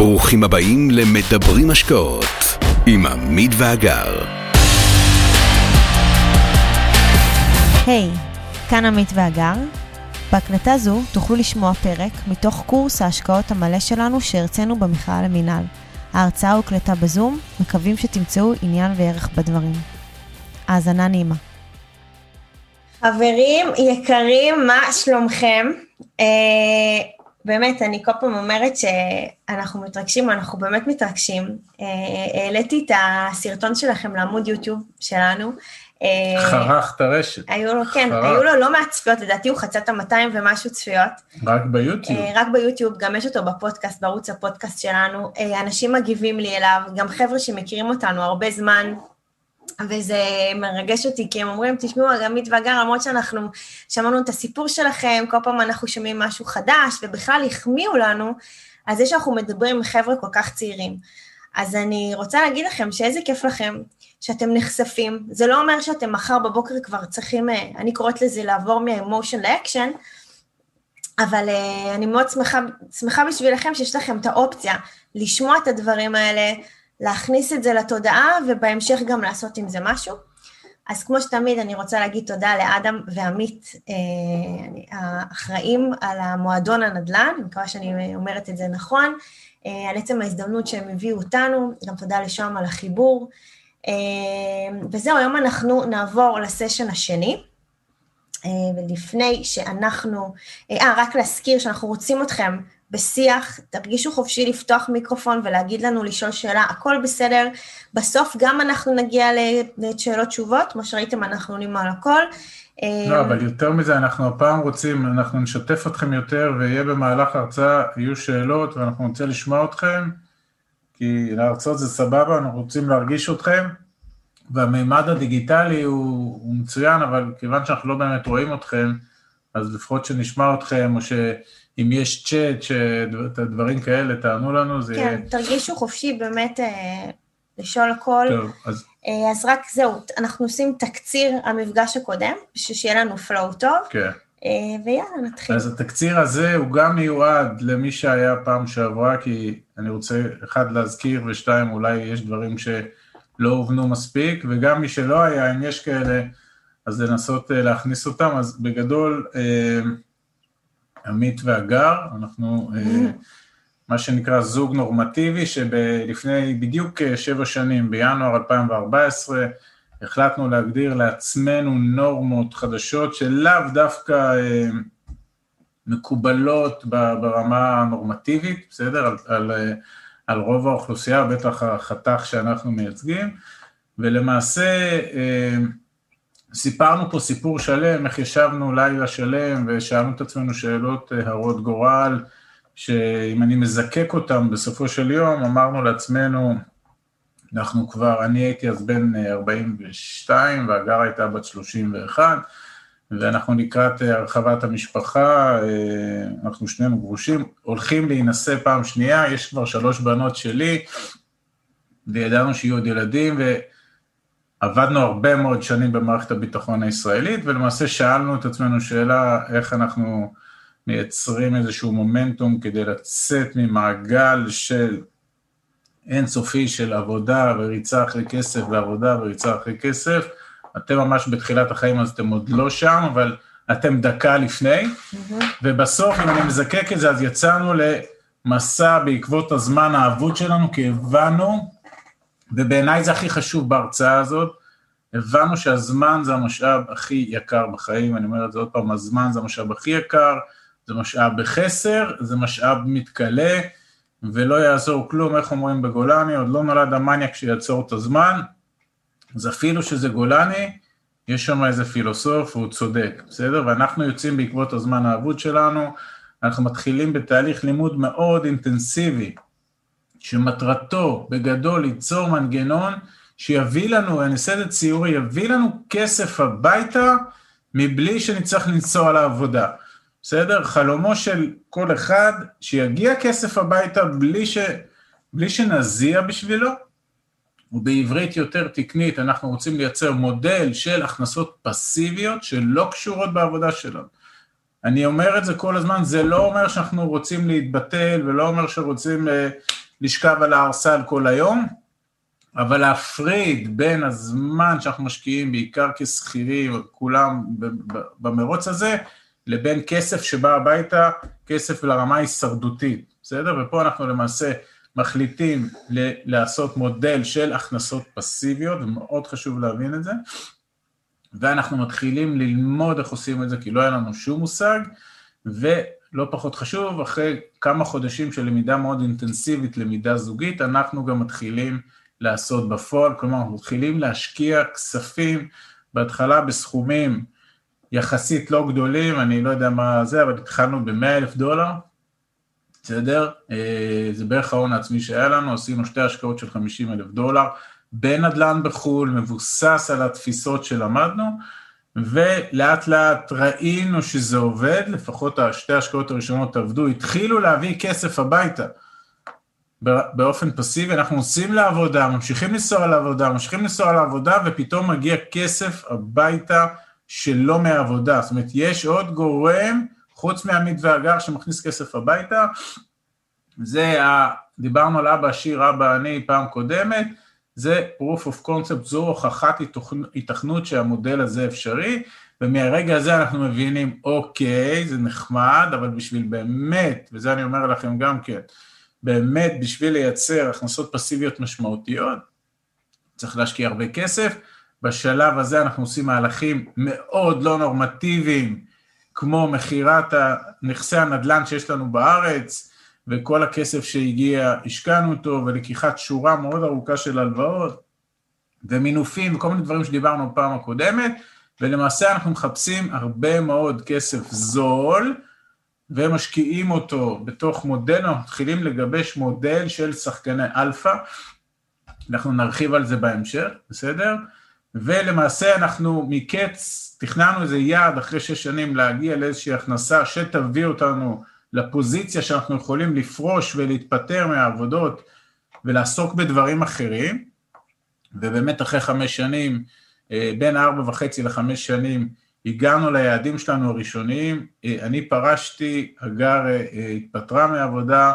ברוכים הבאים למדברים השקעות עם עמית ואגר. היי, hey, כאן עמית ואגר. בהקלטה זו תוכלו לשמוע פרק מתוך קורס ההשקעות המלא שלנו שהרצינו במכלל למינהל. ההרצאה הוקלטה בזום, מקווים שתמצאו עניין וערך בדברים. האזנה נעימה. חברים יקרים, מה שלומכם? אה, באמת, אני כל פעם אומרת שאנחנו מתרגשים, אנחנו באמת מתרגשים. אה, העליתי את הסרטון שלכם לעמוד יוטיוב שלנו. אה, חרך את הרשת. היו לו, כן, חרך. היו לו לא מעט צפיות, לדעתי הוא חצה את ה-200 ומשהו צפיות. רק ביוטיוב? רק ביוטיוב, גם יש אותו בפודקאסט, בערוץ הפודקאסט שלנו. אנשים מגיבים לי אליו, גם חבר'ה שמכירים אותנו הרבה זמן, וזה מרגש אותי, כי הם אומרים, תשמעו, עמית ואגר, למרות שאנחנו שמענו את הסיפור שלכם, כל פעם אנחנו שומעים משהו חדש, ובכלל החמיאו לנו, אז זה שאנחנו מדברים עם חבר'ה כל כך צעירים. אז אני רוצה להגיד לכם שאיזה כיף לכם שאתם נחשפים. זה לא אומר שאתם מחר בבוקר כבר צריכים, אה, אני קוראת לזה לעבור מהאמושן לאקשן, אבל uh, אני מאוד שמחה, שמחה בשבילכם שיש לכם את האופציה לשמוע את הדברים האלה, להכניס את זה לתודעה, ובהמשך גם לעשות עם זה משהו. אז כמו שתמיד, אני רוצה להגיד תודה לאדם ועמית, אה, האחראים על המועדון הנדל"ן, אני מקווה שאני אומרת את זה נכון, אה, על עצם ההזדמנות שהם הביאו אותנו, גם תודה לשוהם על החיבור. אה, וזהו, היום אנחנו נעבור לסשן השני. ולפני שאנחנו, אה, רק להזכיר שאנחנו רוצים אתכם בשיח, תרגישו חופשי לפתוח מיקרופון ולהגיד לנו, לשאול שאלה, הכל בסדר. בסוף גם אנחנו נגיע לשאלות תשובות, כמו שראיתם, אנחנו עונים על הכל. לא, אבל יותר מזה, אנחנו הפעם רוצים, אנחנו נשתף אתכם יותר, ויהיה במהלך ההרצאה, יהיו שאלות, ואנחנו נרצה לשמוע אתכם, כי להרצות זה סבבה, אנחנו רוצים להרגיש אתכם, והמימד הדיגיטלי הוא, הוא מצוין, אבל כיוון שאנחנו לא באמת רואים אתכם, אז לפחות שנשמע אתכם, או ש... אם יש צ'אט, שדברים כאלה, תענו לנו, זה כן, יהיה... כן, תרגישו חופשי באמת אה, לשאול הכל. טוב, אז... אה, אז רק זהו, אנחנו עושים תקציר המפגש הקודם, שיהיה לנו פלואו טוב. כן. אה, ויאללה, נתחיל. אז התקציר הזה הוא גם מיועד למי שהיה פעם שעברה, כי אני רוצה, אחד, להזכיר, ושתיים, אולי יש דברים שלא הובנו מספיק, וגם מי שלא היה, אם יש כאלה, אז לנסות להכניס אותם. אז בגדול, עמית והגר, אנחנו אה, מה שנקרא זוג נורמטיבי, שלפני בדיוק אה, שבע שנים, בינואר 2014, החלטנו להגדיר לעצמנו נורמות חדשות שלאו דווקא אה, מקובלות ברמה הנורמטיבית, בסדר? על, על, על רוב האוכלוסייה, בטח החתך שאנחנו מייצגים, ולמעשה סיפרנו פה סיפור שלם, איך ישבנו לילה שלם ושאלנו את עצמנו שאלות אה, הרות גורל, שאם אני מזקק אותם בסופו של יום, אמרנו לעצמנו, אנחנו כבר, אני הייתי אז בן 42 אה, והגר הייתה בת 31, ואנחנו לקראת אה, הרחבת המשפחה, אנחנו שנינו גרושים, הולכים להינשא פעם שנייה, יש כבר שלוש בנות שלי, וידענו שיהיו עוד ילדים, ו... עבדנו הרבה מאוד שנים במערכת הביטחון הישראלית, ולמעשה שאלנו את עצמנו שאלה איך אנחנו מייצרים איזשהו מומנטום כדי לצאת ממעגל של אינסופי של עבודה וריצה אחרי כסף ועבודה וריצה אחרי כסף. אתם ממש בתחילת החיים אז אתם עוד לא שם, אבל אתם דקה לפני, mm-hmm. ובסוף אם אני מזקק את זה אז יצאנו למסע בעקבות הזמן האבוד שלנו, כי הבנו ובעיניי זה הכי חשוב בהרצאה הזאת, הבנו שהזמן זה המשאב הכי יקר בחיים, אני אומר את זה עוד פעם, הזמן זה המשאב הכי יקר, זה משאב בחסר, זה משאב מתכלה, ולא יעזור כלום, איך אומרים בגולני, עוד לא נולד המניאק שיעצור את הזמן, אז אפילו שזה גולני, יש שם איזה פילוסוף והוא צודק, בסדר? ואנחנו יוצאים בעקבות הזמן האבוד שלנו, אנחנו מתחילים בתהליך לימוד מאוד אינטנסיבי, שמטרתו בגדול ליצור מנגנון שיביא לנו, אני אעשה את זה ציורי, יביא לנו כסף הביתה מבלי שנצטרך לנסוע לעבודה. בסדר? חלומו של כל אחד שיגיע כסף הביתה בלי, ש... בלי שנזיע בשבילו, ובעברית יותר תקנית אנחנו רוצים לייצר מודל של הכנסות פסיביות שלא קשורות בעבודה שלנו. אני אומר את זה כל הזמן, זה לא אומר שאנחנו רוצים להתבטל ולא אומר שרוצים uh, לשכב על הערסל כל היום, אבל להפריד בין הזמן שאנחנו משקיעים, בעיקר כשכירים, כולם במרוץ הזה, לבין כסף שבא הביתה, כסף לרמה הישרדותית, בסדר? ופה אנחנו למעשה מחליטים ל- לעשות מודל של הכנסות פסיביות, ומאוד חשוב להבין את זה, ואנחנו מתחילים ללמוד איך עושים את זה, כי לא היה לנו שום מושג, ולא פחות חשוב, אחרי כמה חודשים של למידה מאוד אינטנסיבית, למידה זוגית, אנחנו גם מתחילים לעשות בפועל, כלומר, אנחנו מתחילים להשקיע כספים, בהתחלה בסכומים יחסית לא גדולים, אני לא יודע מה זה, אבל התחלנו ב-100 אלף דולר, בסדר? אה, זה בערך ההון העצמי שהיה לנו, עשינו שתי השקעות של 50 אלף דולר, בנדל"ן בחו"ל, מבוסס על התפיסות שלמדנו, ולאט לאט ראינו שזה עובד, לפחות השתי ההשקעות הראשונות עבדו, התחילו להביא כסף הביתה. באופן פסיבי, אנחנו נוסעים לעבודה, ממשיכים לנסוע לעבודה, ממשיכים לנסוע לעבודה, ופתאום מגיע כסף הביתה שלא מהעבודה. זאת אומרת, יש עוד גורם, חוץ מעמית והגר, שמכניס כסף הביתה. זה, ה... דיברנו על אבא עשיר, אבא אני, פעם קודמת, זה proof of concept, זו הוכחת התכנות שהמודל הזה אפשרי, ומהרגע הזה אנחנו מבינים, אוקיי, זה נחמד, אבל בשביל באמת, וזה אני אומר לכם גם כן, באמת בשביל לייצר הכנסות פסיביות משמעותיות, צריך להשקיע הרבה כסף. בשלב הזה אנחנו עושים מהלכים מאוד לא נורמטיביים, כמו מכירת נכסי הנדל"ן שיש לנו בארץ, וכל הכסף שהגיע, השקענו אותו, ולקיחת שורה מאוד ארוכה של הלוואות, ומינופים וכל מיני דברים שדיברנו בפעם הקודמת, ולמעשה אנחנו מחפשים הרבה מאוד כסף זול, ומשקיעים אותו בתוך מודל, אנחנו מתחילים לגבש מודל של שחקני אלפא, אנחנו נרחיב על זה בהמשך, בסדר? ולמעשה אנחנו מקץ, תכננו איזה יעד אחרי שש שנים להגיע לאיזושהי הכנסה שתביא אותנו לפוזיציה שאנחנו יכולים לפרוש ולהתפטר מהעבודות ולעסוק בדברים אחרים, ובאמת אחרי חמש שנים, אה, בין ארבע וחצי לחמש שנים, הגענו ליעדים שלנו הראשוניים, אה, אני פרשתי, הגר אה, התפטרה מעבודה,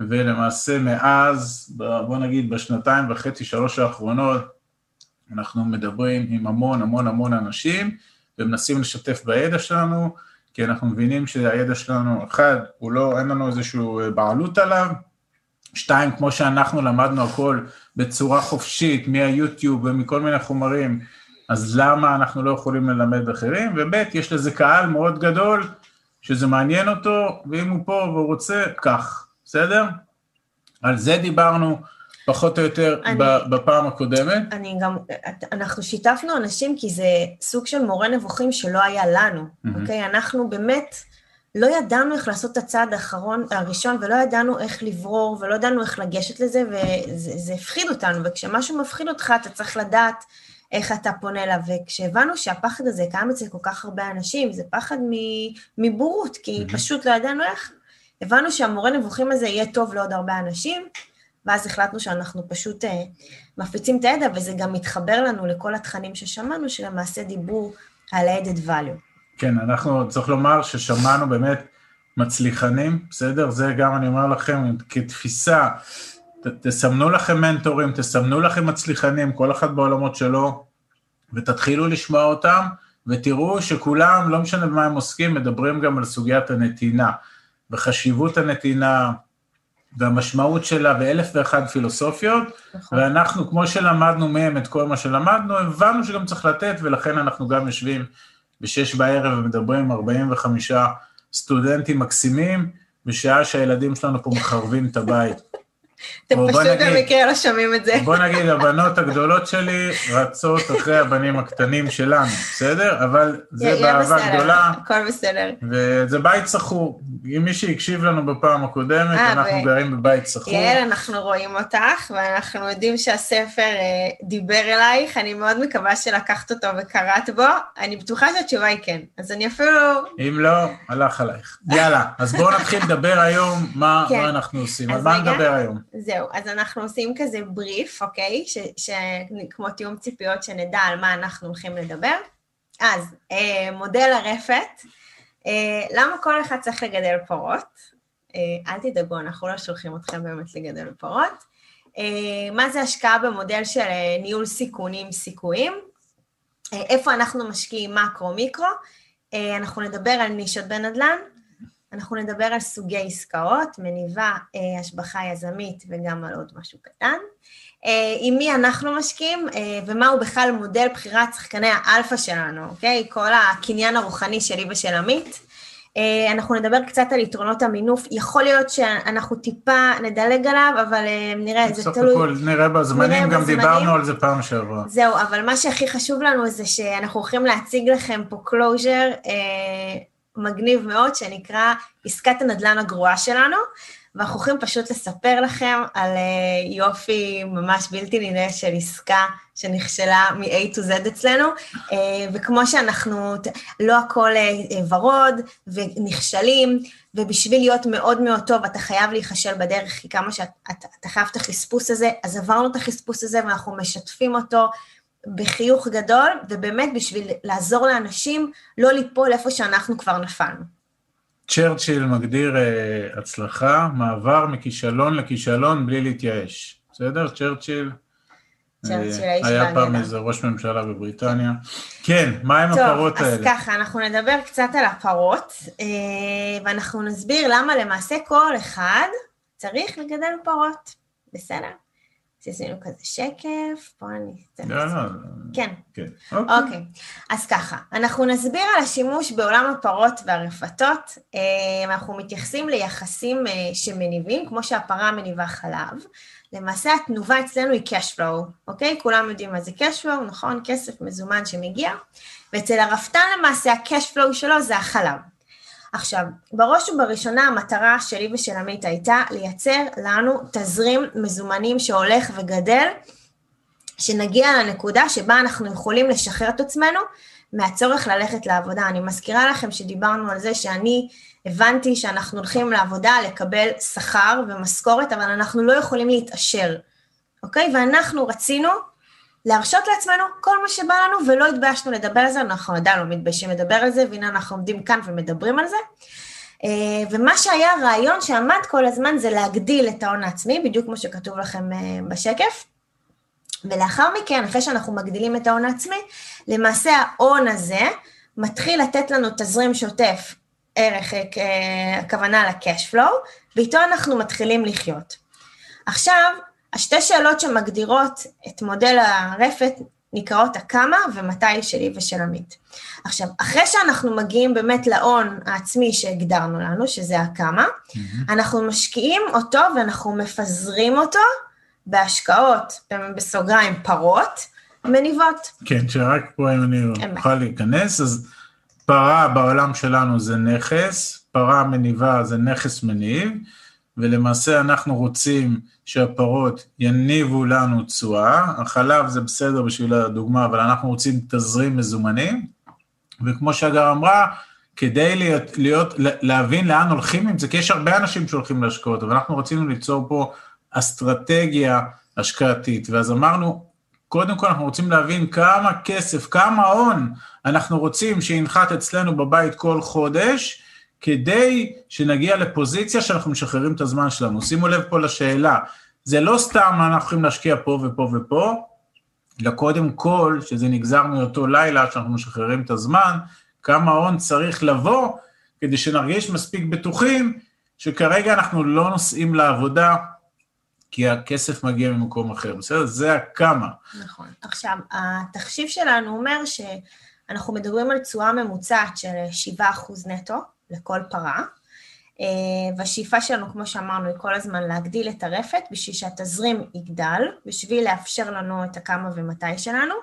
ולמעשה מאז, בוא נגיד בשנתיים וחצי, שלוש האחרונות, אנחנו מדברים עם המון המון המון אנשים, ומנסים לשתף בידע שלנו, כי אנחנו מבינים שהידע שלנו, אחד, הוא לא, אין לנו איזושהי בעלות עליו, שתיים, כמו שאנחנו למדנו הכל בצורה חופשית, מהיוטיוב ומכל מיני חומרים, אז למה אנחנו לא יכולים ללמד אחרים? וב' יש לזה קהל מאוד גדול, שזה מעניין אותו, ואם הוא פה והוא רוצה, כך, בסדר? על זה דיברנו פחות או יותר אני, בפעם הקודמת. אני גם, אנחנו שיתפנו אנשים כי זה סוג של מורה נבוכים שלא היה לנו, mm-hmm. אוקיי? אנחנו באמת לא ידענו איך לעשות את הצעד האחרון, הראשון, ולא ידענו איך לברור, ולא ידענו איך לגשת לזה, וזה הפחיד אותנו, וכשמשהו מפחיד אותך, אתה צריך לדעת איך אתה פונה אליו, וכשהבנו שהפחד הזה קיים אצל כל כך הרבה אנשים, זה פחד מבורות, כי mm-hmm. פשוט לא ידענו איך, הבנו שהמורה נבוכים הזה יהיה טוב לעוד הרבה אנשים, ואז החלטנו שאנחנו פשוט uh, מפיצים את הידע, וזה גם מתחבר לנו לכל התכנים ששמענו, שלמעשה דיברו על added value. כן, אנחנו, צריך לומר ששמענו באמת מצליחנים, בסדר? זה גם אני אומר לכם, כתפיסה, ת, תסמנו לכם מנטורים, תסמנו לכם מצליחנים, כל אחד בעולמות שלו, ותתחילו לשמוע אותם, ותראו שכולם, לא משנה במה הם עוסקים, מדברים גם על סוגיית הנתינה, וחשיבות הנתינה, והמשמעות שלה ואלף ואחד פילוסופיות, נכון. ואנחנו, כמו שלמדנו מהם את כל מה שלמדנו, הבנו שגם צריך לתת, ולכן אנחנו גם יושבים בשש בערב ומדברים עם 45 סטודנטים מקסימים, בשעה שהילדים שלנו פה מחרבים את הבית. אתם פשוט במקרה לא שומעים את זה. בוא נגיד, הבנות הגדולות שלי רצות אחרי הבנים הקטנים שלנו, בסדר? אבל זה באהבה גדולה. הכל בסדר. וזה בית שכור. אם מי שהקשיב לנו בפעם הקודמת, אה, אנחנו גרים בבית שכור. יעל, אנחנו רואים אותך, ואנחנו יודעים שהספר אה, דיבר אלייך, אני מאוד מקווה שלקחת אותו וקראת בו. אני בטוחה שהתשובה היא כן, אז אני אפילו... אם לא, הלך עלייך. יאללה, אז בואו נתחיל לדבר היום מה כן. אנחנו עושים. על מה נדבר היום? זהו, אז אנחנו עושים כזה בריף, אוקיי? ש, ש, כמו תיאום ציפיות, שנדע על מה אנחנו הולכים לדבר. אז, אה, מודל הרפת, אה, למה כל אחד צריך לגדל פרות? אל תדאגו, אנחנו לא שולחים אתכם באמת לגדל פרות. מה זה השקעה במודל של ניהול סיכונים סיכויים? איפה אנחנו משקיעים מקרו-מיקרו? אנחנו נדבר על נישות בנדל"ן, אנחנו נדבר על סוגי עסקאות, מניבה, השבחה יזמית וגם על עוד משהו קטן. אה, עם מי אנחנו משקיעים אה, ומהו בכלל מודל בחירת שחקני האלפא שלנו, אוקיי? כל הקניין הרוחני שלי ושל עמית. אה, אנחנו נדבר קצת על יתרונות המינוף, יכול להיות שאנחנו טיפה נדלג עליו, אבל נראה, זה תלוי... בסוף הכל נראה בזמנים, נראה גם בזמנים. דיברנו על זה פעם שעברה. זהו, אבל מה שהכי חשוב לנו זה שאנחנו הולכים להציג לכם פה closure אה, מגניב מאוד, שנקרא עסקת הנדל"ן הגרועה שלנו. ואנחנו הולכים פשוט לספר לכם על uh, יופי ממש בלתי נראה של עסקה שנכשלה מ-A to Z אצלנו, uh, וכמו שאנחנו, לא הכל uh, ורוד ונכשלים, ובשביל להיות מאוד מאוד טוב אתה חייב להיכשל בדרך, כי כמה שאתה חייב את החספוס הזה, אז עברנו את החספוס הזה ואנחנו משתפים אותו בחיוך גדול, ובאמת בשביל לעזור לאנשים לא ליפול איפה שאנחנו כבר נפלנו. צ'רצ'יל מגדיר uh, הצלחה, מעבר מכישלון לכישלון בלי להתייאש. בסדר? צ'רצ'יל? צ'רצ'יל האיש היה פעם איזה ראש ממשלה בבריטניה. כן, מה עם טוב, הפרות האלה? טוב, אז ככה, אנחנו נדבר קצת על הפרות, uh, ואנחנו נסביר למה למעשה כל אחד צריך לגדל פרות. בסדר? שעשינו כזה שקף, פה אני אתן לא, לא. כן. כן. אוקיי. אוקיי. אז ככה, אנחנו נסביר על השימוש בעולם הפרות והרפתות, אה, אנחנו מתייחסים ליחסים אה, שמניבים, כמו שהפרה מניבה חלב. למעשה התנובה אצלנו היא cash flow, אוקיי? כולם יודעים מה זה cash flow, נכון? כסף מזומן שמגיע, ואצל הרפתן למעשה ה-cash flow שלו זה החלב. עכשיו, בראש ובראשונה המטרה שלי ושל עמית הייתה לייצר לנו תזרים מזומנים שהולך וגדל, שנגיע לנקודה שבה אנחנו יכולים לשחרר את עצמנו מהצורך ללכת לעבודה. אני מזכירה לכם שדיברנו על זה שאני הבנתי שאנחנו הולכים לעבודה לקבל שכר ומשכורת, אבל אנחנו לא יכולים להתעשר, אוקיי? ואנחנו רצינו להרשות לעצמנו כל מה שבא לנו, ולא התביישנו לדבר על זה, אנחנו עדיין לא מתביישים לדבר על זה, והנה אנחנו עומדים כאן ומדברים על זה. אה, ומה שהיה הרעיון שעמד כל הזמן זה להגדיל את ההון העצמי, בדיוק כמו שכתוב לכם אה, בשקף. ולאחר מכן, אחרי שאנחנו מגדילים את ההון העצמי, למעשה ההון הזה מתחיל לתת לנו תזרים שוטף, ערך, אה, הכוונה ל-cash flow, ואיתו אנחנו מתחילים לחיות. עכשיו, השתי שאלות שמגדירות את מודל הרפת נקראות הכמה ומתי שלי ושל עמית. עכשיו, אחרי שאנחנו מגיעים באמת להון העצמי שהגדרנו לנו, שזה הכמה, mm-hmm. אנחנו משקיעים אותו ואנחנו מפזרים אותו בהשקעות, בסוגריים פרות, מניבות. כן, שרק פה אם אני אוכל להיכנס, אז פרה בעולם שלנו זה נכס, פרה מניבה זה נכס מניב, ולמעשה אנחנו רוצים שהפרות יניבו לנו תשואה, החלב זה בסדר בשביל הדוגמה, אבל אנחנו רוצים תזרים מזומנים, וכמו שהגר אמרה, כדי להיות, להיות, להבין לאן הולכים עם זה, כי יש הרבה אנשים שהולכים להשקעות, אבל אנחנו רצינו ליצור פה אסטרטגיה השקעתית, ואז אמרנו, קודם כל אנחנו רוצים להבין כמה כסף, כמה הון אנחנו רוצים שינחת אצלנו בבית כל חודש, כדי שנגיע לפוזיציה שאנחנו משחררים את הזמן שלנו. שימו לב פה לשאלה, זה לא סתם אנחנו יכולים להשקיע פה ופה ופה, אלא קודם כל, שזה נגזר מאותו לילה שאנחנו משחררים את הזמן, כמה הון צריך לבוא כדי שנרגיש מספיק בטוחים שכרגע אנחנו לא נוסעים לעבודה כי הכסף מגיע ממקום אחר, בסדר? זה הכמה. נכון. עכשיו, התחשיב שלנו אומר שאנחנו מדברים על תשואה ממוצעת של 7% נטו, לכל פרה, אה, והשאיפה שלנו, כמו שאמרנו, היא כל הזמן להגדיל את הרפת בשביל שהתזרים יגדל, בשביל לאפשר לנו את הכמה ומתי שלנו.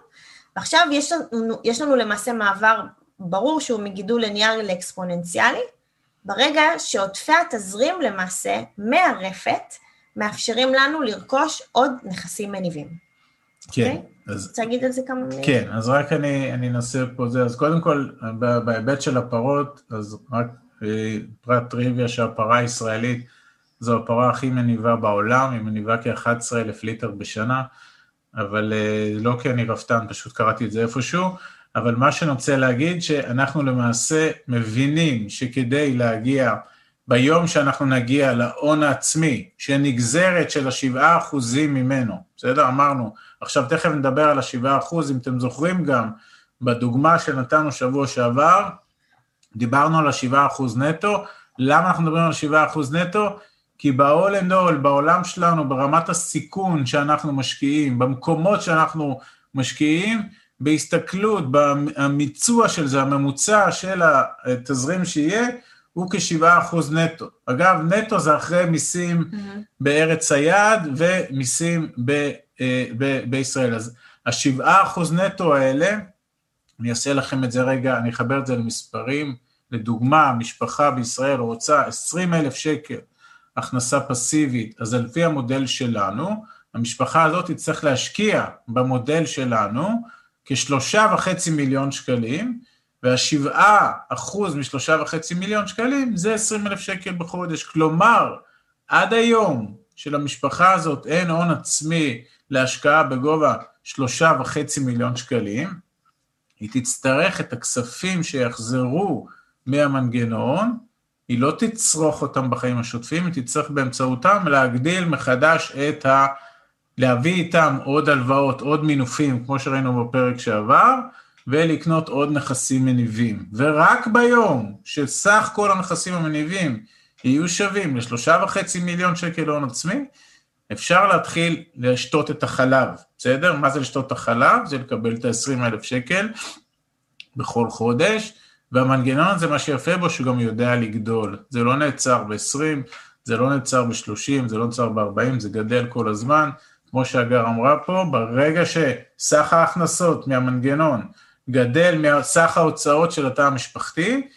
ועכשיו יש לנו, יש לנו למעשה מעבר ברור שהוא מגידול ליניארי לאקספוננציאלי, ברגע שעודפי התזרים למעשה מהרפת מאפשרים לנו לרכוש עוד נכסים מניבים. כן. Okay? אז... רוצה להגיד על זה כמה מילים? כן, אז רק אני, אני אנסה פה זה, אז קודם כל, בהיבט של הפרות, אז רק אה, פרט טריוויה שהפרה הישראלית זו הפרה הכי מניבה בעולם, היא מניבה כ-11 אלף ליטר בשנה, אבל אה, לא כי אני רפתן, פשוט קראתי את זה איפשהו, אבל מה שאני רוצה להגיד, שאנחנו למעשה מבינים שכדי להגיע ביום שאנחנו נגיע להון העצמי, שנגזרת של השבעה אחוזים ממנו, בסדר? אמרנו, עכשיו תכף נדבר על השבעה אחוז, אם אתם זוכרים גם, בדוגמה שנתנו שבוע שעבר, דיברנו על השבעה אחוז נטו, למה אנחנו מדברים על שבעה אחוז נטו? כי ב-all and all, בעולם שלנו, ברמת הסיכון שאנחנו משקיעים, במקומות שאנחנו משקיעים, בהסתכלות, במיצוע של זה, הממוצע של התזרים שיהיה, הוא כ-7% נטו. אגב, נטו זה אחרי מיסים mm-hmm. בארץ היעד ומיסים ב, אה, ב, בישראל. אז ה-7% נטו האלה, אני אעשה לכם את זה רגע, אני אחבר את זה למספרים. לדוגמה, משפחה בישראל רוצה 20 אלף שקל הכנסה פסיבית, אז על פי המודל שלנו, המשפחה הזאת תצטרך להשקיע במודל שלנו כשלושה וחצי מיליון שקלים, והשבעה אחוז משלושה וחצי מיליון שקלים זה עשרים אלף שקל בחודש. כלומר, עד היום שלמשפחה הזאת אין הון עצמי להשקעה בגובה שלושה וחצי מיליון שקלים, היא תצטרך את הכספים שיחזרו מהמנגנון, היא לא תצרוך אותם בחיים השוטפים, היא תצטרך באמצעותם להגדיל מחדש את ה... להביא איתם עוד הלוואות, עוד מינופים, כמו שראינו בפרק שעבר, ולקנות עוד נכסים מניבים. ורק ביום שסך כל הנכסים המניבים יהיו שווים לשלושה וחצי מיליון שקל הון עצמי, אפשר להתחיל לשתות את החלב, בסדר? מה זה לשתות את החלב? זה לקבל את ה-20 אלף שקל בכל חודש, והמנגנון הזה, מה שיפה בו, שהוא גם יודע לגדול. זה לא נעצר ב-20, זה לא נעצר ב-30, זה לא נעצר ב-40, זה גדל כל הזמן. כמו שהגר אמרה פה, ברגע שסך ההכנסות מהמנגנון גדל מסך ההוצאות של התא המשפחתי,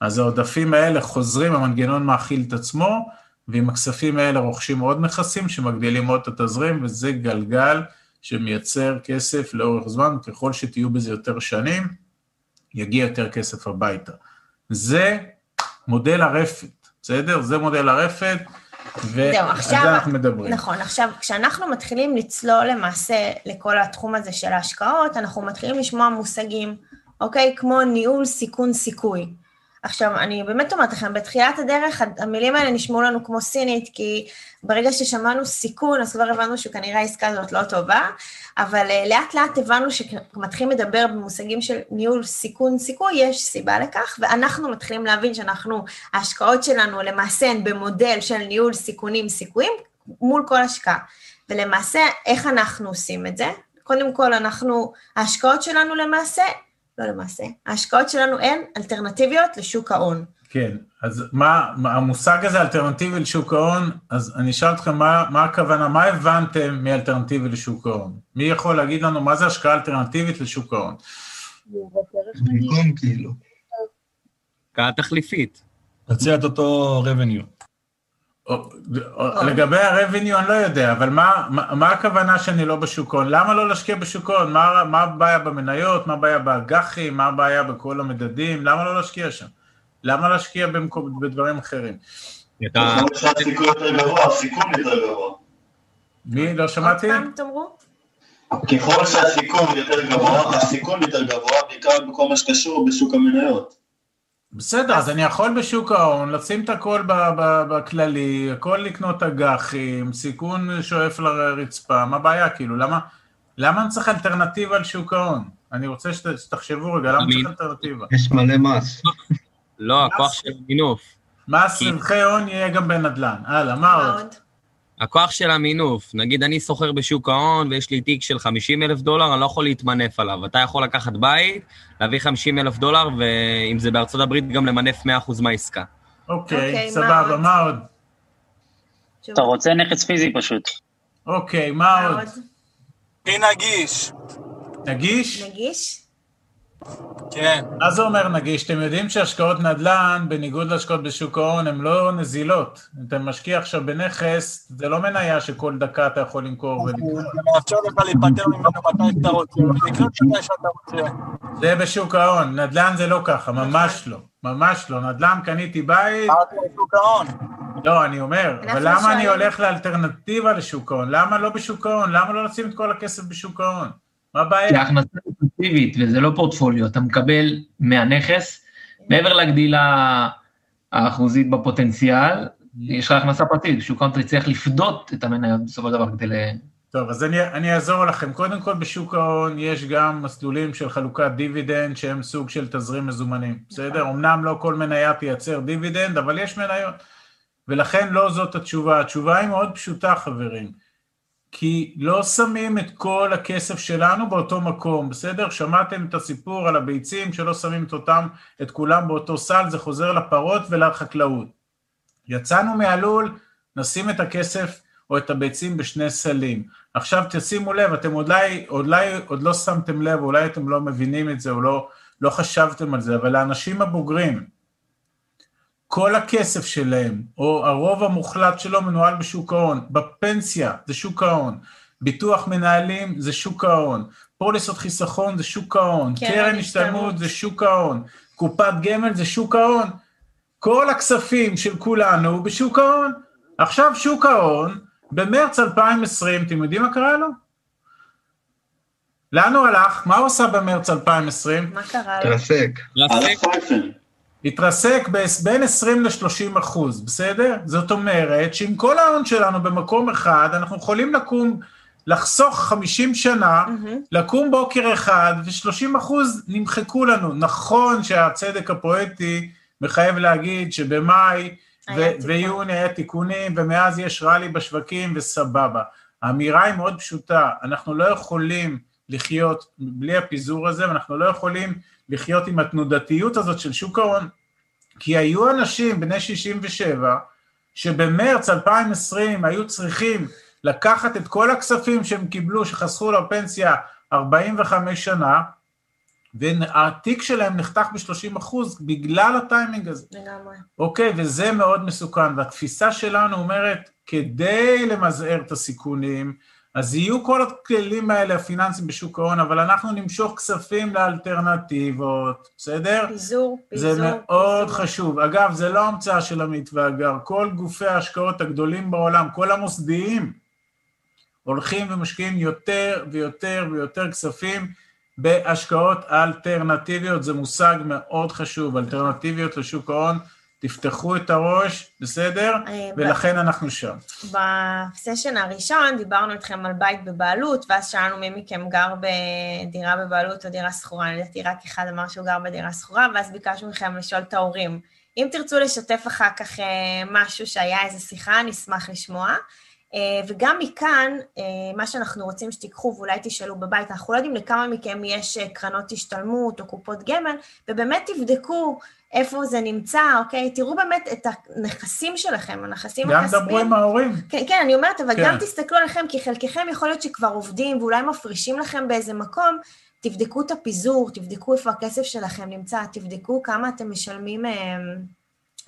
אז העודפים האלה חוזרים, המנגנון מאכיל את עצמו, ועם הכספים האלה רוכשים עוד נכסים שמגדילים עוד את התזרים, וזה גלגל שמייצר כסף לאורך זמן, ככל שתהיו בזה יותר שנים, יגיע יותר כסף הביתה. זה מודל הרפת, בסדר? זה מודל הרפת, ועל זה אנחנו מדברים. נכון, עכשיו, כשאנחנו מתחילים לצלול למעשה לכל התחום הזה של ההשקעות, אנחנו מתחילים לשמוע מושגים, אוקיי? כמו ניהול סיכון סיכוי. עכשיו, אני באמת אומרת לכם, בתחילת הדרך המילים האלה נשמעו לנו כמו סינית, כי ברגע ששמענו סיכון, אז כבר הבנו שכנראה העסקה הזאת לא טובה, אבל uh, לאט לאט הבנו כשמתחילים לדבר במושגים של ניהול סיכון סיכוי, יש סיבה לכך, ואנחנו מתחילים להבין שאנחנו, ההשקעות שלנו למעשה הן במודל של ניהול סיכונים סיכויים מול כל השקעה. ולמעשה, איך אנחנו עושים את זה? קודם כל, אנחנו, ההשקעות שלנו למעשה לא למעשה, ההשקעות שלנו הן אלטרנטיביות לשוק ההון. כן, אז מה, מה המושג הזה אלטרנטיבי לשוק ההון, אז אני אשאל אתכם מה, מה הכוונה, מה הבנתם מאלטרנטיבי לשוק ההון? מי יכול להגיד לנו מה זה השקעה אלטרנטיבית לשוק ההון? במקום כאילו. השקעה תחליפית. להציע את אותו revenue. לגבי ה-revenue אני לא יודע, אבל מה, מה, הכוונה שאני לא בשוק ההון? למה לא להשקיע בשוק ההון? מה, מה הבעיה במניות? מה הבעיה באג"חים? מה הבעיה בכל המדדים? למה לא להשקיע שם? למה להשקיע במקום, בדברים אחרים? יותר גבוה, יותר גבוה. מי? לא שמעתי? עוד פעם תאמרו? ככל שהסיכון יותר גבוה, הסיכון יותר גבוה, בעיקר בכל מה שקשור בשוק המניות. בסדר, אז אני יכול בשוק ההון לשים את הכל בכללי, הכל לקנות אג"חים, סיכון שואף לרצפה, מה הבעיה כאילו, למה, למה אני צריך אלטרנטיבה על שוק ההון? אני רוצה שתחשבו רגע, למה צריך אלטרנטיבה? יש מלא מס. לא, הכוח של המינוף. מס רווחי הון יהיה גם בנדל"ן. הלאה, מה עוד? הכוח של המינוף, נגיד אני סוחר בשוק ההון ויש לי תיק של 50 אלף דולר, אני לא יכול להתמנף עליו. אתה יכול לקחת בית, להביא 50 אלף דולר, ואם זה בארצות הברית, גם למנף 100% מהעסקה. אוקיי, סבבה, מה עוד? אתה רוצה נכס פיזי פשוט. אוקיי, מה עוד? הכי נגיש. נגיש? נגיש? כן. מה זה אומר נגיש? אתם יודעים שהשקעות נדל"ן, בניגוד להשקעות בשוק ההון, הן לא נזילות. אתה משקיע עכשיו בנכס, זה לא מניה שכל דקה אתה יכול למכור ולקנות. זה מאפשר לך להיפטר ממנו מתי שאתה רוצה, ולקנות מתי שאתה רוצה. זה בשוק ההון, נדל"ן זה לא ככה, ממש לא. ממש לא. נדל"ן קניתי בית... אמרתי בשוק ההון. לא, אני אומר, אבל למה אני הולך לאלטרנטיבה לשוק ההון? למה לא בשוק ההון? למה לא לשים את כל הכסף בשוק ההון? מה הבעיה? כי ההכנסה היא פסיבית וזה לא פורטפוליו, אתה מקבל מהנכס, מעבר לגדילה האחוזית בפוטנציאל, יש לך הכנסה פרטית, שוק ההון תצטרך לפדות את המניות בסופו של דבר כדי ל... טוב, אז אני, אני אעזור לכם. קודם כל, בשוק ההון יש גם מסלולים של חלוקת דיבידנד שהם סוג של תזרים מזומנים, בסדר? אמנם לא כל מניה תייצר דיבידנד, אבל יש מניות. ולכן לא זאת התשובה. התשובה היא מאוד פשוטה, חברים. כי לא שמים את כל הכסף שלנו באותו מקום, בסדר? שמעתם את הסיפור על הביצים שלא שמים את אותם, את כולם באותו סל, זה חוזר לפרות ולחקלאות. יצאנו מהלול, נשים את הכסף או את הביצים בשני סלים. עכשיו תשימו לב, אתם אולי, אולי עוד לא שמתם לב, אולי אתם לא מבינים את זה, או לא, לא חשבתם על זה, אבל האנשים הבוגרים, כל הכסף שלהם, או הרוב המוחלט שלו מנוהל בשוק ההון, בפנסיה זה שוק ההון, ביטוח מנהלים זה שוק ההון, פוליסות חיסכון זה שוק ההון, קרן השתלמות זה שוק ההון, קופת גמל זה שוק ההון, כל הכספים של כולנו בשוק ההון. עכשיו שוק ההון, במרץ 2020, אתם יודעים מה קרה לו? לאן הוא הלך? מה הוא עשה במרץ 2020? מה קרה לו? תרסק. התרסק ב- בין 20 ל-30 אחוז, בסדר? זאת אומרת שעם כל ההון שלנו במקום אחד, אנחנו יכולים לקום, לחסוך 50 שנה, לקום בוקר אחד, ו-30 אחוז נמחקו לנו. נכון שהצדק הפואטי מחייב להגיד שבמאי ו-. ויוני היה תיקונים, ומאז יש ראלי בשווקים וסבבה. האמירה היא מאוד פשוטה, אנחנו לא יכולים לחיות בלי הפיזור הזה, ואנחנו לא יכולים לחיות עם התנודתיות הזאת של שוק ההון, כי היו אנשים בני 67, שבמרץ 2020 היו צריכים לקחת את כל הכספים שהם קיבלו, שחסכו לפנסיה 45 שנה, והתיק שלהם נחתך ב-30 אחוז בגלל הטיימינג הזה. לגמרי. אוקיי, וזה מאוד מסוכן, והתפיסה שלנו אומרת, כדי למזער את הסיכונים, אז יהיו כל הכלים האלה הפיננסיים בשוק ההון, אבל אנחנו נמשוך כספים לאלטרנטיבות, בסדר? פיזור, פיזור. זה מאוד פיזור. חשוב. אגב, זה לא המצאה של עמית ואגר, כל גופי ההשקעות הגדולים בעולם, כל המוסדיים, הולכים ומשקיעים יותר ויותר ויותר כספים בהשקעות אלטרנטיביות, זה מושג מאוד חשוב, אלטרנטיביות לשוק ההון, תפתחו את הראש, בסדר? אה, ולכן אנחנו שם. בסשן הראשון דיברנו איתכם על בית בבעלות, ואז שאלנו מי מכם גר בדירה בבעלות או דירה שכורה, לדעתי רק אחד אמר שהוא גר בדירה שכורה, ואז ביקשנו מכם לשאול את ההורים. אם תרצו לשתף אחר כך אה, משהו שהיה איזו שיחה, נשמח לשמוע. אה, וגם מכאן, אה, מה שאנחנו רוצים שתיקחו ואולי תשאלו בבית, אנחנו לא יודעים לכמה מכם יש אה, קרנות השתלמות או קופות גמל, ובאמת תבדקו איפה זה נמצא, אוקיי? תראו באמת את הנכסים שלכם, הנכסים גם הכספיים. דברו עם ההורים. כן, כן, אני אומרת, אבל כן. גם תסתכלו עליכם, כי חלקכם יכול להיות שכבר עובדים ואולי מפרישים לכם באיזה מקום, תבדקו את הפיזור, תבדקו איפה הכסף שלכם נמצא, תבדקו כמה אתם משלמים, אה,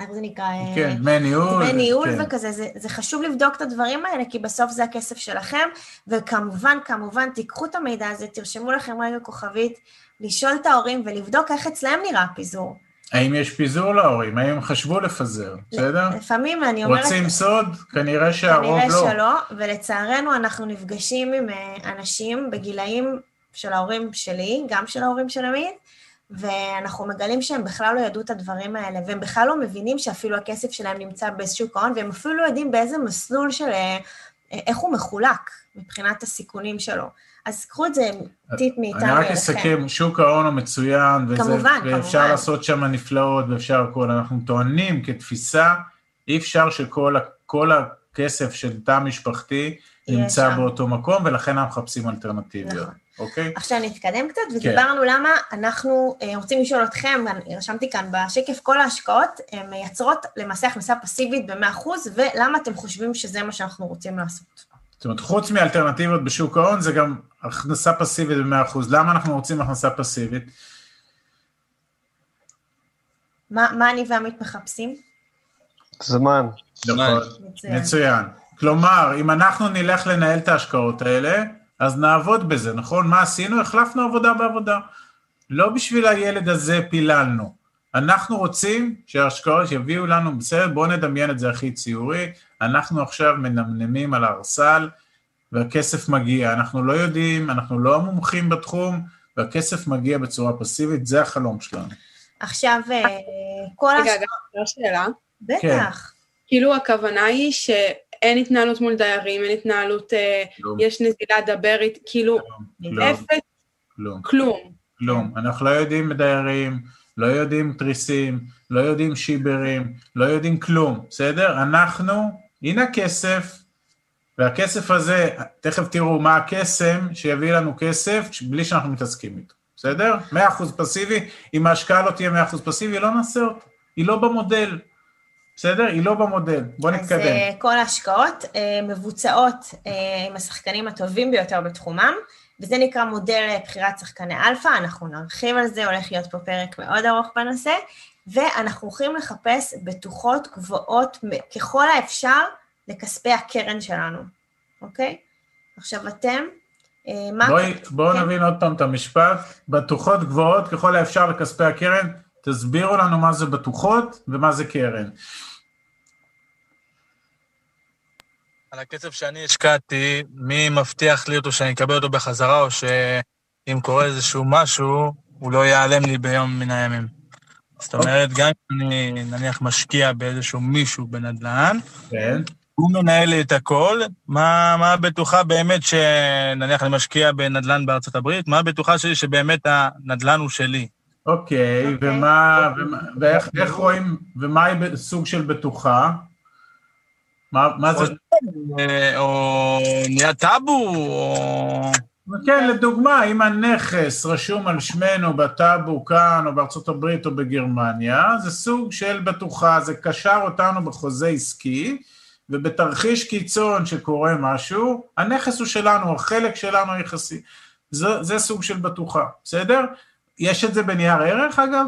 איך זה נקרא? אה, כן, דמי ניהול. דמי ניהול כן. וכזה, זה, זה חשוב לבדוק את הדברים האלה, כי בסוף זה הכסף שלכם, וכמובן, כמובן, תיקחו את המידע הזה, תרשמו לכם רגע כוכבית, לשאול את ההורים ולבדוק איך אצלם נראה הפיזור. האם יש פיזור להורים? האם הם חשבו לפזר, בסדר? לפעמים אני אומרת... רוצים סוד? כנראה שהרוב כנראה לא. שלא, ולצערנו אנחנו נפגשים עם אה, אנשים בגילאים של ההורים שלי, גם של ההורים של עמית, ואנחנו מגלים שהם בכלל לא ידעו את הדברים האלה, והם בכלל לא מבינים שאפילו הכסף שלהם נמצא בשוק ההון, והם אפילו לא יודעים באיזה מסלול של... אה, איך הוא מחולק מבחינת הסיכונים שלו. אז קחו את זה טיפ מאיתנו אני רק. אסכם, שוק ההון הוא מצוין, וזה, כמובן, ואפשר כמובן. לעשות שם נפלאות ואפשר הכל. אנחנו טוענים כתפיסה, אי אפשר שכל הכסף של תא משפחתי נמצא שם. באותו מקום, ולכן אנחנו מחפשים אלטרנטיביות, נכון. אוקיי? עכשיו נתקדם קצת, ודיברנו למה אנחנו אה, רוצים לשאול אתכם, רשמתי כאן בשקף, כל ההשקעות הן מייצרות למעשה הכנסה פסיבית ב-100%, ולמה אתם חושבים שזה מה שאנחנו רוצים לעשות? זאת אומרת, חוץ מאלטרנטיבות בשוק ההון, זה גם הכנסה פסיבית ב-100%. למה אנחנו רוצים הכנסה פסיבית? מה, מה אני ועמית מחפשים? זמן. נכון, מצוין. מצוין. כלומר, אם אנחנו נלך לנהל את ההשקעות האלה, אז נעבוד בזה, נכון? מה עשינו? החלפנו עבודה בעבודה. לא בשביל הילד הזה פיללנו. אנחנו רוצים שההשקעות יביאו לנו, בסדר, בואו נדמיין את זה הכי ציורי, אנחנו עכשיו מנמנמים על הארסל, והכסף מגיע. אנחנו לא יודעים, אנחנו לא המומחים בתחום, והכסף מגיע בצורה פסיבית, זה החלום שלנו. עכשיו, אה, כל רגע, ההשקעות... רגע, אפשר שאלה? בטח. כאילו הכוונה היא שאין התנהלות מול דיירים, אין התנהלות, כלום. יש נזילה, דבר איתי, כאילו, כלום. אפס, כלום. כלום. כלום. אנחנו לא יודעים דיירים, לא יודעים תריסים, לא יודעים שיברים, לא יודעים כלום, בסדר? אנחנו, הנה הכסף, והכסף הזה, תכף תראו מה הקסם שיביא לנו כסף בלי שאנחנו מתעסקים איתו, בסדר? 100% פסיבי, אם ההשקעה לא תהיה 100% פסיבי, לא נעשה אותו, היא לא במודל, בסדר? היא לא במודל, בוא אז נתקדם. אה, כל ההשקעות אה, מבוצעות אה, עם השחקנים הטובים ביותר בתחומם, וזה נקרא מודל בחירת שחקני אלפא, אנחנו נרחיב על זה, הולך להיות פה פרק מאוד ארוך בנושא, ואנחנו הולכים לחפש בטוחות גבוהות ככל האפשר לכספי הקרן שלנו, אוקיי? עכשיו אתם, מה... בואי, בואו כן. נבין עוד פעם את המשפט, בטוחות גבוהות ככל האפשר לכספי הקרן, תסבירו לנו מה זה בטוחות ומה זה קרן. על הכסף שאני השקעתי, מי מבטיח לי אותו שאני אקבל אותו בחזרה, או שאם קורה איזשהו משהו, הוא לא ייעלם לי ביום מן הימים. זאת אומרת, גם אם אני נניח משקיע באיזשהו מישהו בנדל"ן, כן. הוא מנהל לי את הכל, מה, מה הבטוחה באמת שנניח אני משקיע בנדל"ן בארצות הברית, מה הבטוחה שלי שבאמת הנדל"ן הוא שלי? אוקיי, ומה, ומה- ואיך איך רואים, ומה היא סוג של בטוחה? מה, מה זה? אה, או נהיה טאבו, או... כן, לדוגמה, אם הנכס רשום על שמנו בטאבו כאן, או בארצות הברית, או בגרמניה, זה סוג של בטוחה, זה קשר אותנו בחוזה עסקי, ובתרחיש קיצון שקורה משהו, הנכס הוא שלנו, החלק שלנו היחסי. זה, זה סוג של בטוחה, בסדר? יש את זה בנייר ערך, אגב?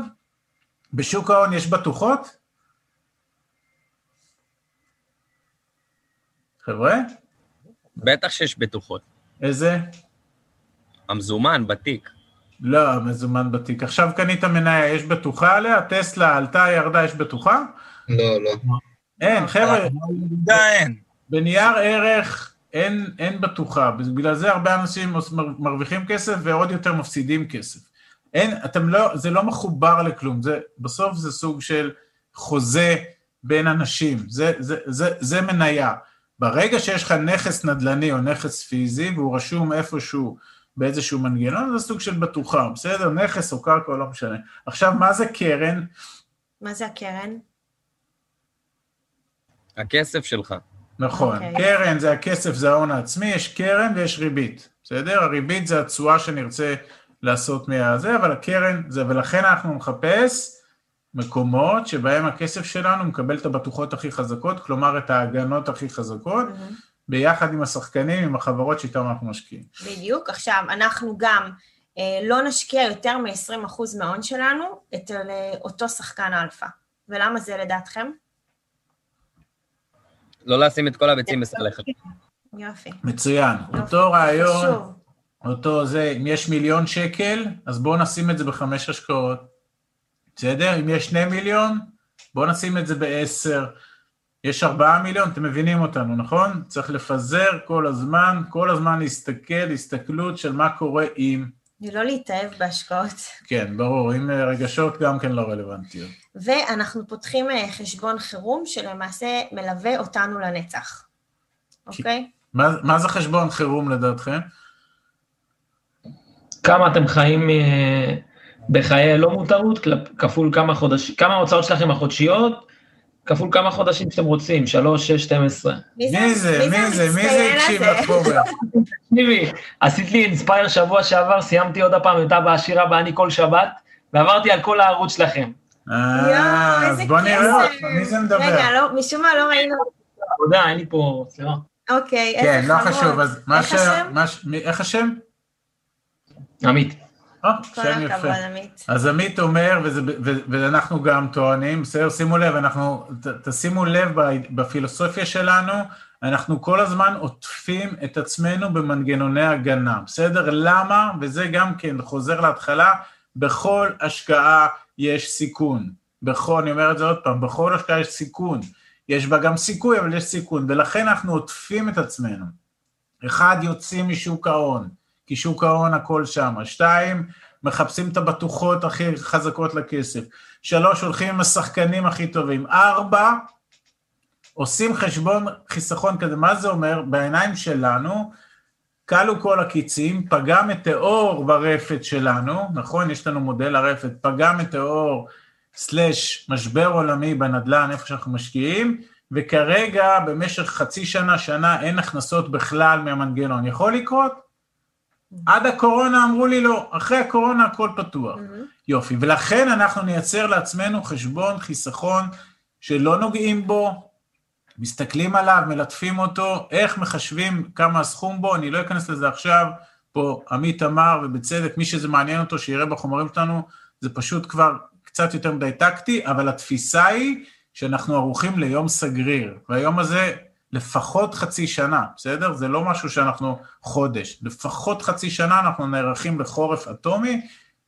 בשוק ההון יש בטוחות? חבר'ה? בטח שיש בטוחות. איזה? המזומן, בתיק. לא, מזומן בתיק. עכשיו קנית מניה, יש בטוחה עליה? טסלה עלתה, ירדה, יש בטוחה? לא, לא. אין, חבר'ה, אין. בנייר ערך אין, אין בטוחה, בגלל זה הרבה אנשים מרוויחים כסף ועוד יותר מפסידים כסף. אין, אתם לא, זה לא מחובר לכלום, זה, בסוף זה סוג של חוזה בין אנשים, זה, זה, זה, זה מניה. ברגע שיש לך נכס נדל"ני או נכס פיזי והוא רשום איפשהו באיזשהו מנגנון, זה סוג של בטוחה, בסדר? נכס או קרקע, לא משנה. עכשיו, מה זה קרן? מה זה הקרן? הכסף שלך. נכון, אוקיי. okay. קרן זה הכסף, זה ההון העצמי, יש קרן ויש ריבית, בסדר? הריבית זה התשואה שנרצה לעשות מהזה, אבל הקרן זה, ולכן אנחנו נחפש מקומות שבהם הכסף שלנו מקבל את הבטוחות הכי חזקות, כלומר את ההגנות הכי חזקות, ביחד עם השחקנים, עם החברות שאיתן אנחנו משקיעים. בדיוק. עכשיו, אנחנו גם אה, לא נשקיע יותר מ-20% מההון שלנו אצל אה, אותו שחקן אלפא. ולמה זה לדעתכם? לא לשים את כל הביצים בסל אחד. יופי. מצוין. אותו רעיון, חשוב. אותו זה, אם יש מיליון שקל, אז בואו נשים את זה בחמש השקעות. בסדר? אם יש שני מיליון, בואו נשים את זה בעשר. יש ארבעה מיליון, אתם מבינים אותנו, נכון? צריך לפזר כל הזמן, כל הזמן להסתכל, הסתכלות של מה קורה עם... ולא להתאהב בהשקעות. כן, ברור, עם אה, רגשות גם כן לא רלוונטיות. ואנחנו פותחים אה, חשבון חירום שלמעשה מלווה אותנו לנצח, אוקיי? מה, מה זה חשבון חירום לדעתכם? כמה אתם חיים אה, בחיי לא מותרות, כפול כמה חודשים, כמה ההוצאות שלכם החודשיות, כפול כמה חודשים שאתם רוצים, 3, 6, 12. מי מי זה? מי זה? מי זה הקשיב לחומר? תקשיבי, עשית לי אינספייר שבוע שעבר, סיימתי עוד הפעם את אבא עשירה ואני כל שבת, ועברתי על כל הערוץ שלכם. אה, אז בוא נראה אותך, מי זה מדבר? רגע, לא, משום מה לא ראינו. תודה, אין לי פה, סליחה. אוקיי, כן, איזה לא חמוד. חשוב, אז מה איך ש... השם? מה ש- מי- איך השם? עמית. אה, שם יפה. עמית. אז עמית אומר, וזה, ו, ואנחנו גם טוענים, בסדר, שימו לב, אנחנו, ת, תשימו לב ב- בפילוסופיה שלנו, אנחנו כל הזמן עוטפים את עצמנו במנגנוני הגנה, בסדר? למה? וזה גם כן חוזר להתחלה, בכל השקעה יש סיכון. בכל, אני אומר את זה עוד פעם, בכל השקעה יש סיכון. יש בה גם סיכוי, אבל יש סיכון, ולכן אנחנו עוטפים את עצמנו. אחד, יוצאים משוק ההון, כי שוק ההון הכל שם. שתיים, מחפשים את הבטוחות הכי חזקות לכסף. שלוש, הולכים עם השחקנים הכי טובים. ארבע, עושים חשבון חיסכון כזה. מה זה אומר? בעיניים שלנו, כלו כל הקיצים, פגע מטאור ברפת שלנו, נכון? יש לנו מודל הרפת, פגע מטאור סלאש משבר עולמי בנדל"ן, איפה שאנחנו משקיעים, וכרגע במשך חצי שנה, שנה, אין הכנסות בכלל מהמנגנון. יכול לקרות? עד הקורונה אמרו לי לא, אחרי הקורונה הכל פתוח. יופי, ולכן אנחנו נייצר לעצמנו חשבון חיסכון שלא נוגעים בו, מסתכלים עליו, מלטפים אותו, איך מחשבים כמה הסכום בו, אני לא אכנס לזה עכשיו, פה עמית אמר, ובצדק, מי שזה מעניין אותו, שיראה בחומרים שלנו, זה פשוט כבר קצת יותר מדי טקטי, אבל התפיסה היא שאנחנו ערוכים ליום סגריר, והיום הזה לפחות חצי שנה, בסדר? זה לא משהו שאנחנו חודש, לפחות חצי שנה אנחנו נערכים לחורף אטומי,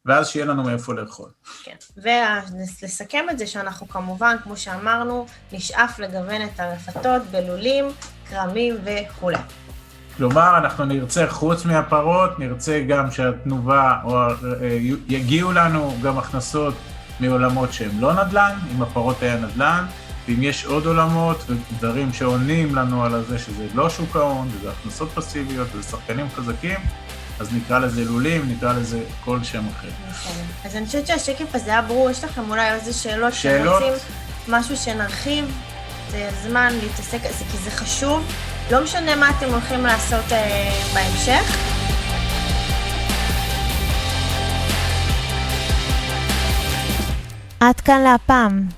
ואז שיהיה לנו מאיפה לאכול. כן, ולסכם את זה שאנחנו כמובן, כמו שאמרנו, נשאף לגוון את הרפתות בלולים, כרמים וכולי. כלומר, אנחנו נרצה, חוץ מהפרות, נרצה גם שהתנובה, או אה, יגיעו לנו גם הכנסות מעולמות שהם לא נדל"ן, אם הפרות היה נדל"ן, ואם יש עוד עולמות ודברים שעונים לנו על זה שזה לא שוק ההון, וזה הכנסות פסיביות, וזה שחקנים חזקים, אז נקרא לזה לולים, נקרא לזה כל שם אחר. נכון. אז אני חושבת שהשקף הזה היה ברור, יש לכם אולי איזה שאלות, שאלות? רוצים משהו שנרחיב, זה הזמן להתעסק, זה, כי זה חשוב, לא משנה מה אתם הולכים לעשות אה, בהמשך. עד כאן להפעם.